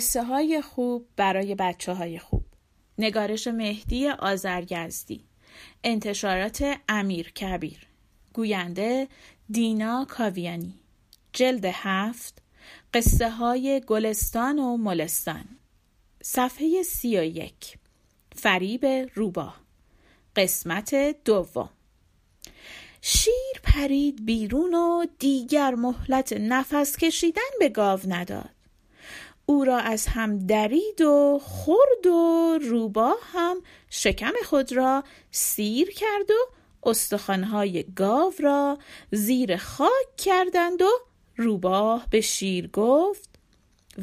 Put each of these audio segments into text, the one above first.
قصه های خوب برای بچه های خوب. نگارش مهدی آزرگزدی انتشارات امیر کبیر. گوینده دینا کاویانی. جلد هفت قصه های گلستان و ملستان. صفحه سی و یک. فریب روبا. قسمت دوم. شیر پرید بیرون و دیگر مهلت نفس کشیدن به گاو نداد. او را از هم درید و خورد و روباه هم شکم خود را سیر کرد و استخوانهای گاو را زیر خاک کردند و روباه به شیر گفت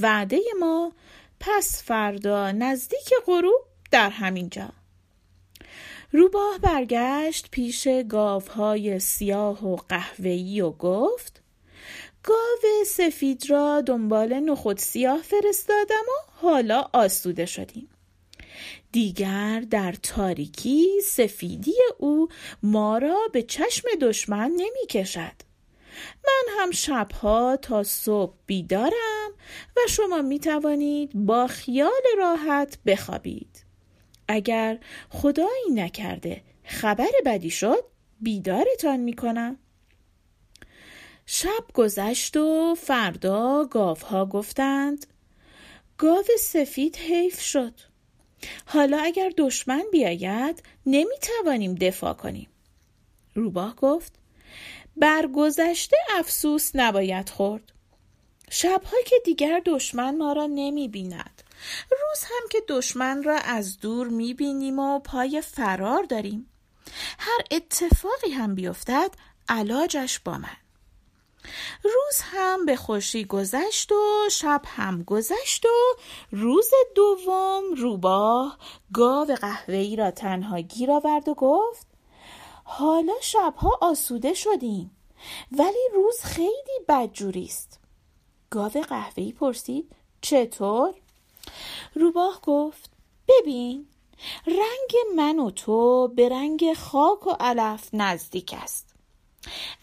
وعده ما پس فردا نزدیک غروب در همین جا. روباه برگشت پیش گاوهای سیاه و قهوه‌ای و گفت گاو سفید را دنبال نخود سیاه فرستادم و حالا آسوده شدیم دیگر در تاریکی سفیدی او ما را به چشم دشمن نمی کشد. من هم شبها تا صبح بیدارم و شما می توانید با خیال راحت بخوابید. اگر خدایی نکرده خبر بدی شد بیدارتان می کنم. شب گذشت و فردا گاوها گفتند گاو سفید حیف شد. حالا اگر دشمن بیاید نمی توانیم دفاع کنیم. روباه گفت بر گذشته افسوس نباید خورد. شبها که دیگر دشمن ما را نمی بیند روز هم که دشمن را از دور می بینیم و پای فرار داریم. هر اتفاقی هم بیفتد علاجش با من. روز هم به خوشی گذشت و شب هم گذشت و روز دوم روباه گاو قهوه‌ای را تنها گیر آورد و گفت حالا شبها آسوده شدیم ولی روز خیلی بدجوری است گاو قهوه‌ای پرسید چطور؟ روباه گفت ببین رنگ من و تو به رنگ خاک و علف نزدیک است.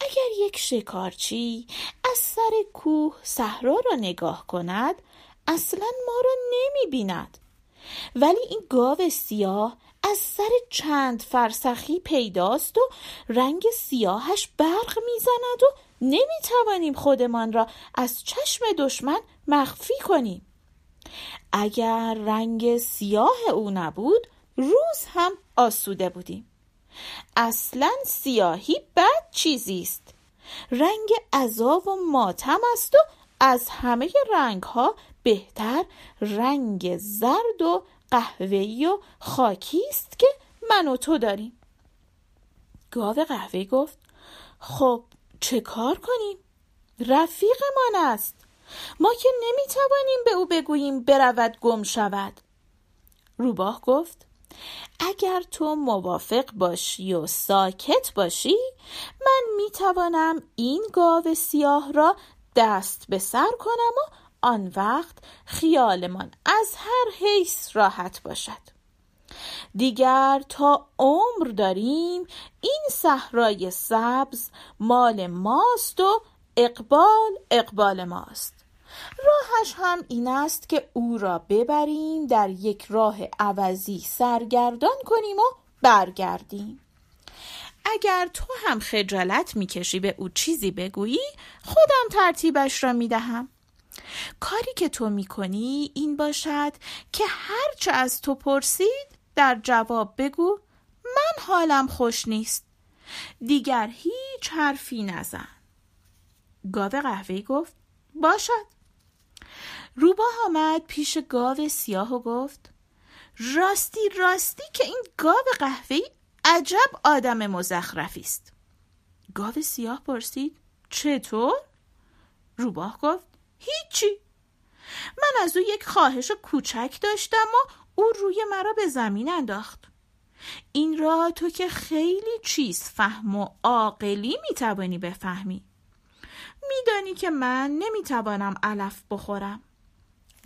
اگر یک شکارچی از سر کوه صحرا را نگاه کند اصلا ما را نمی بیند ولی این گاو سیاه از سر چند فرسخی پیداست و رنگ سیاهش برق می‌زند و نمی‌توانیم خودمان را از چشم دشمن مخفی کنیم. اگر رنگ سیاه او نبود روز هم آسوده بودیم. اصلا سیاهی بد چیزی است. رنگ عذاب و ماتم است و از همه رنگ ها بهتر رنگ زرد و قهوه‌ای و خاکی است که من و تو داریم. گاو قهوه گفت خب چه کار کنیم؟ رفیقمان است. ما که نمی‌توانیم به او بگوییم برود گم شود. روباه گفت اگر تو موافق باشی و ساکت باشی من می توانم این گاو سیاه را دست به سر کنم و آن وقت خیالمان از هر حیث راحت باشد. دیگر تا عمر داریم این صحرای سبز مال ماست و اقبال اقبال ماست. راهش هم این است که او را ببریم در یک راه عوضی سرگردان کنیم و برگردیم. اگر تو هم خجالت می‌کشی به او چیزی بگویی خودم ترتیبش را می‌دهم. کاری که تو می‌کنی این باشد که هرچه از تو پرسید در جواب بگو من حالم خوش نیست. دیگر هیچ حرفی نزن. گاو قهوه‌ای گفت باشد. روباه آمد پیش گاو سیاه و گفت راستی راستی که این گاو قهوه‌ای عجب آدم مزخرفی است. گاو سیاه پرسید چطور؟ روباه گفت هیچی من از او یک خواهش کوچک داشتم و او روی مرا به زمین انداخت. این را تو که خیلی چیز فهم و عاقلی می‌توانی بفهمی. میدانی که من نمی‌توانم علف بخورم.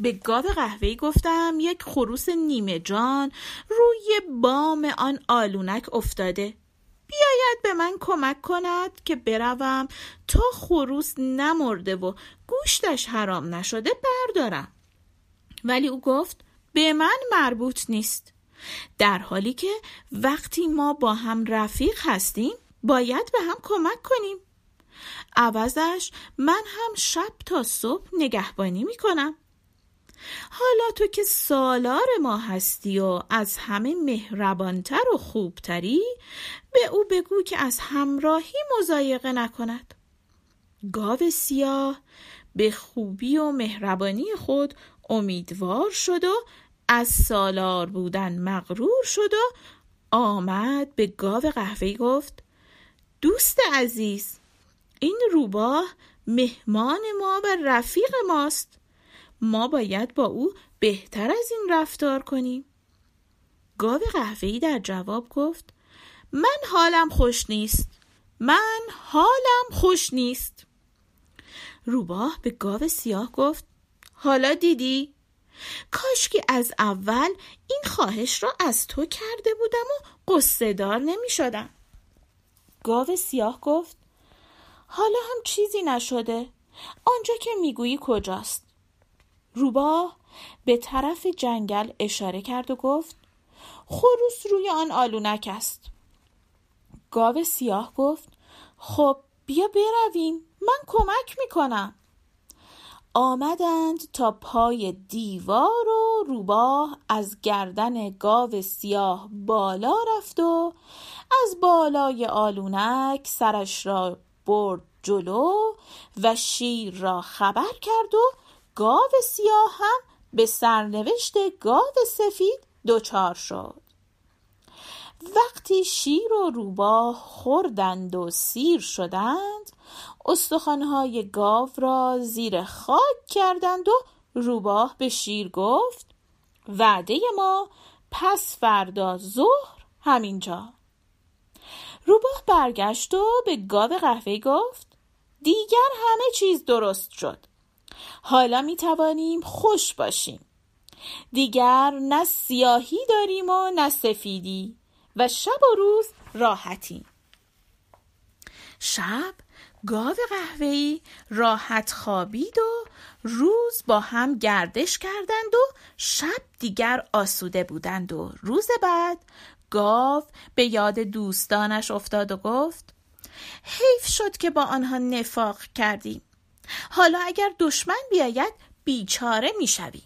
به گاو قهوه‌ای گفتم یک خروس نیمه جان روی بام آن آلونک افتاده. بیاید به من کمک کند که بروم. تا خروس نمرده و گوشتش حرام نشده بردارم. ولی او گفت به من مربوط نیست. در حالی که وقتی ما با هم رفیق هستیم باید به هم کمک کنیم. عوضش من هم شب تا صبح نگهبانی می‌کنم. حالا تو که سالار ما هستی و از همه مهربانتر و خوبتری به او بگو که از همراهی مزایقه نکند. گاو سیاه به خوبی و مهربانی خود امیدوار شد و از سالار بودن مغرور شد و آمد به گاو قهوه‌ای گفت دوست عزیز این روباه مهمان ما و رفیق ماست. ما باید با او بهتر از این رفتار کنیم. گاو قهوه‌ای در جواب گفت من حالم خوش نیست. من حالم خوش نیست. روباه به گاو سیاه گفت حالا دیدی؟ کاش که از اول این خواهش را از تو کرده بودم و قصه دار نمی شدم. گاو سیاه گفت حالا هم چیزی نشده. آنجا که می‌گویی کجاست؟ روباه به طرف جنگل اشاره کرد و گفت خروس روی آن آلونک است. گاو سیاه گفت خب بیا برویم من کمک می‌کنم. آمدند تا پای دیوار و روباه از گردن گاو سیاه بالا رفت و از بالای آلونک سرش را برد جلو و شیر را خبر کرد و گاو سیاه هم به سرنوشت گاو سفید دچار شد. وقتی شیر و روباه خوردند و سیر شدند استخوانهای گاو را زیر خاک کردند و روباه به شیر گفت وعده ما پس فردا ظهر همینجا. روباه برگشت و به گاو قهوه گفت دیگر همه چیز درست شد. حالا می توانیم خوش باشیم. دیگر نه سیاهی داریم و نه سفیدی و شب و روز راحتیم. شب گاو قهوه‌ای راحت خوابید و روز با هم گردش کردند و شب دیگر آسوده بودند و روز بعد گاو به یاد دوستانش افتاد و گفت حیف شد که با آنها نفاق کردیم حالا اگر دشمن بیاید بیچاره می‌شوی.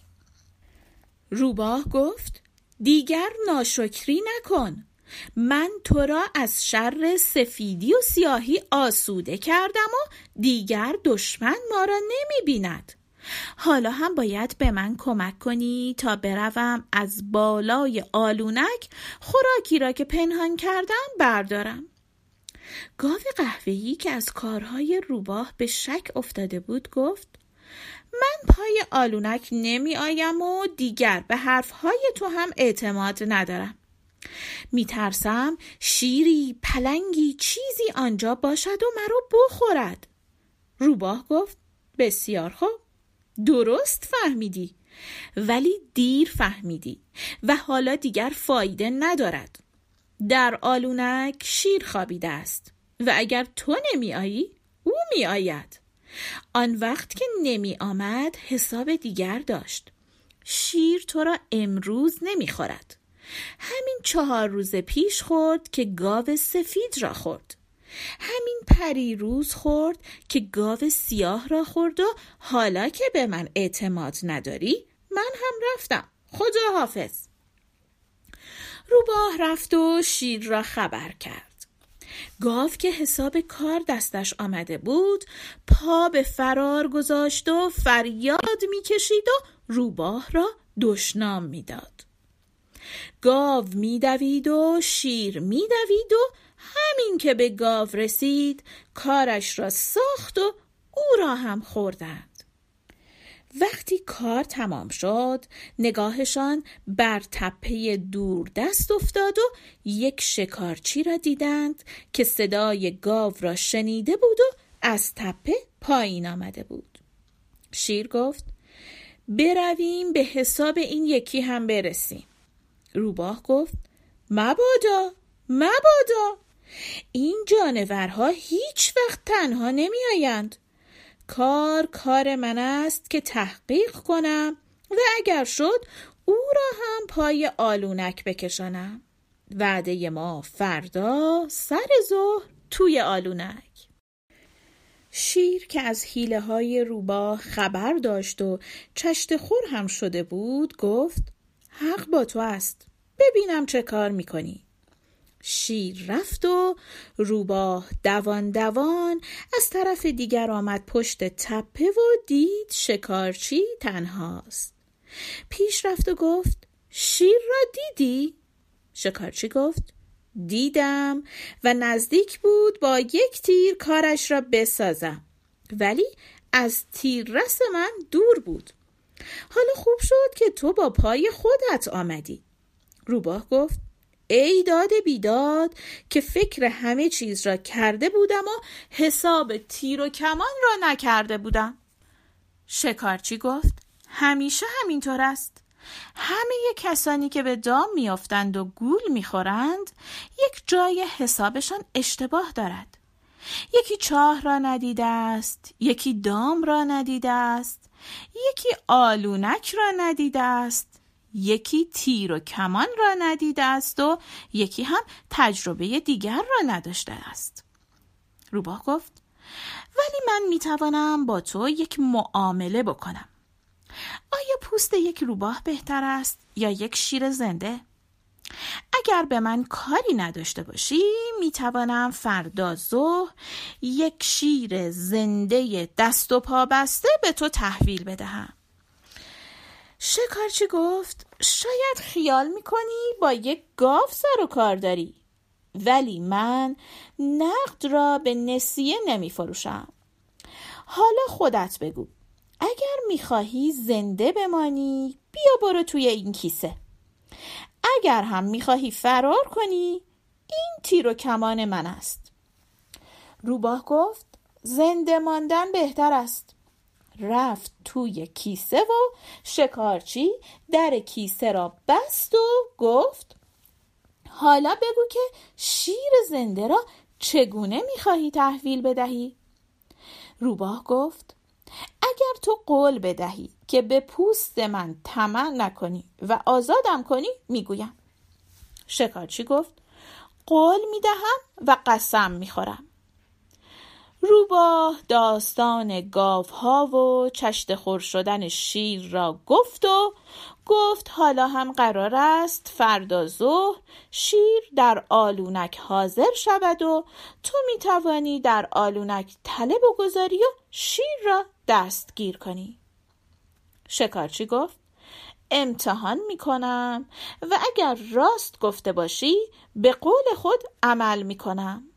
روباه گفت دیگر ناشکری نکن. من تو را از شر سفیدی و سیاهی آسوده کردم و دیگر دشمن ما را نمی بیند. حالا هم باید به من کمک کنی تا بروم از بالای آلونک خوراکی را که پنهان کردم بردارم. گاو قهوه‌ای که از کارهای روباه به شک افتاده بود گفت من پای آلونک نمی آیم و دیگر به حرفهای تو هم اعتماد ندارم. میترسم شیری پلنگی چیزی آنجا باشد و مرا بخورد روباه گفت بسیار خوب درست فهمیدی. ولی دیر فهمیدی و حالا دیگر فایده ندارد. در آلونک شیر خوابیده است و اگر تو نمی آیی او می آید آن وقت که نمی آمد حساب دیگر داشت. شیر تو را امروز نمی خورد همین چهار روز پیش خورد که گاو سفید را خورد. همین پری روز خورد که گاو سیاه را خورد و حالا که به من اعتماد نداری من هم رفتم. خدا حافظ. روباه رفت و شیر را خبر کرد. گاو که حساب کار دستش آمده بود پا به فرار گذاشت و فریاد می‌کشید و روباه را دشنام می‌داد. گاو میدوید و شیر میدوید و همین که به گاو رسید کارش را ساخت و او را هم خوردند. وقتی کار تمام شد نگاهشان بر تپه دور دست افتاد و یک شکارچی را دیدند که صدای گاو را شنیده بود و از تپه پایین آمده بود. شیر گفت برویم به حساب این یکی هم برسیم. روباه گفت مبادا مبادا! این جانورها هیچ وقت تنها نمی آیند. کار کار من است که تحقیق کنم و اگر شد او را هم پای آلونک بکشانم. وعده ما فردا سر ظهر توی آلونک. شیر که از حیله های روباه خبر داشت و چشت خور هم شده بود گفت حق با تو است. ببینم چه کار می‌کنی. شیر رفت و روباه دوان دوان از طرف دیگر آمد پشت تپه و دید شکارچی تنهاست. پیش رفت و گفت شیر را دیدی؟ شکارچی گفت دیدم و نزدیک بود با یک تیر کارش را بسازم. ولی از تیررس من دور بود. حالا خوب شد که تو با پای خودت آمدی. روباه گفت ای داد بیداد که فکر همه چیز را کرده بودم و حساب تیر و کمان را نکرده بودم. شکارچی گفت همیشه همینطور است. همه کسانی که به دام میافتند و گول می‌خورند یک جای حسابشان اشتباه دارد. یکی چاه را ندیده است یکی دام را ندیده است یکی آلونک را ندیده است. یکی تیر و کمان را ندیده است و یکی هم تجربه دیگر را نداشته است. روباه گفت ولی من می‌توانم با تو یک معامله بکنم. آیا پوست یک روباه بهتر است یا یک شیر زنده؟ اگر به من کاری نداشته باشی می توانم فردا ظهر یک شیر زنده دست و پا بسته به تو تحویل بدهم. شکارچی گفت؟ شاید خیال می‌کنی با یک گاو سر و کار داری. ولی من نقد را به نسیه نمی فروشم حالا خودت بگو. اگر می‌خواهی زنده بمانی بیا برو توی این کیسه. اگر هم می‌خواهی فرار کنی این تیر و کمان من است. روباه گفت زنده ماندن بهتر است. رفت توی کیسه و شکارچی در کیسه را بست و گفت حالا بگو که شیر زنده را چگونه می‌خواهی تحویل بدهی؟ روباه گفت اگر تو قول بدهی که به پوست من طمع نکنی و آزادم کنی می‌گویم شکارچی گفت قول می‌دهم و قسم می‌خورم روباه داستان گاوها و چشت خور شدن شیر را گفت و گفت حالا هم قرار است فردا ظهر شیر در آلونک حاضر شود و تو می توانی در آلونک تله بگذاری و شیر را دستگیر کنی. شکارچی گفت امتحان می کنم و اگر راست گفته باشی به قول خود عمل می کنم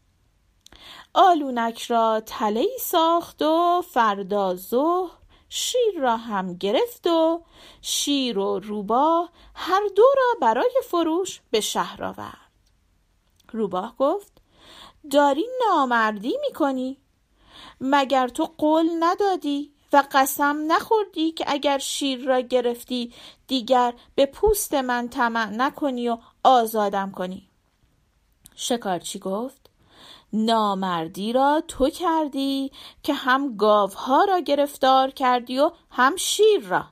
آلونک را تله ساخت و فردا ظهر شیر را هم گرفت و شیر و روباه هر دو را برای فروش به شهر آورد. روباه گفت داری نامردی می‌کنی؟ مگر تو قول ندادی و قسم نخوردی که اگر شیر را گرفتی دیگر به پوست من طمع نکنی و آزادم کنی؟ شکارچی گفت نامردی را تو کردی که هم گاوها را گرفتار کردی و هم شیر را.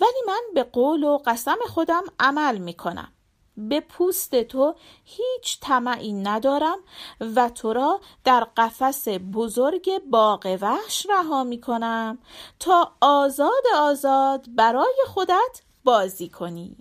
ولی من به قول و قسم خودم عمل می کنم به پوست تو هیچ طمعی ندارم و تو را در قفس بزرگ باغ وحش رها می کنم تا آزاد آزاد برای خودت بازی کنی.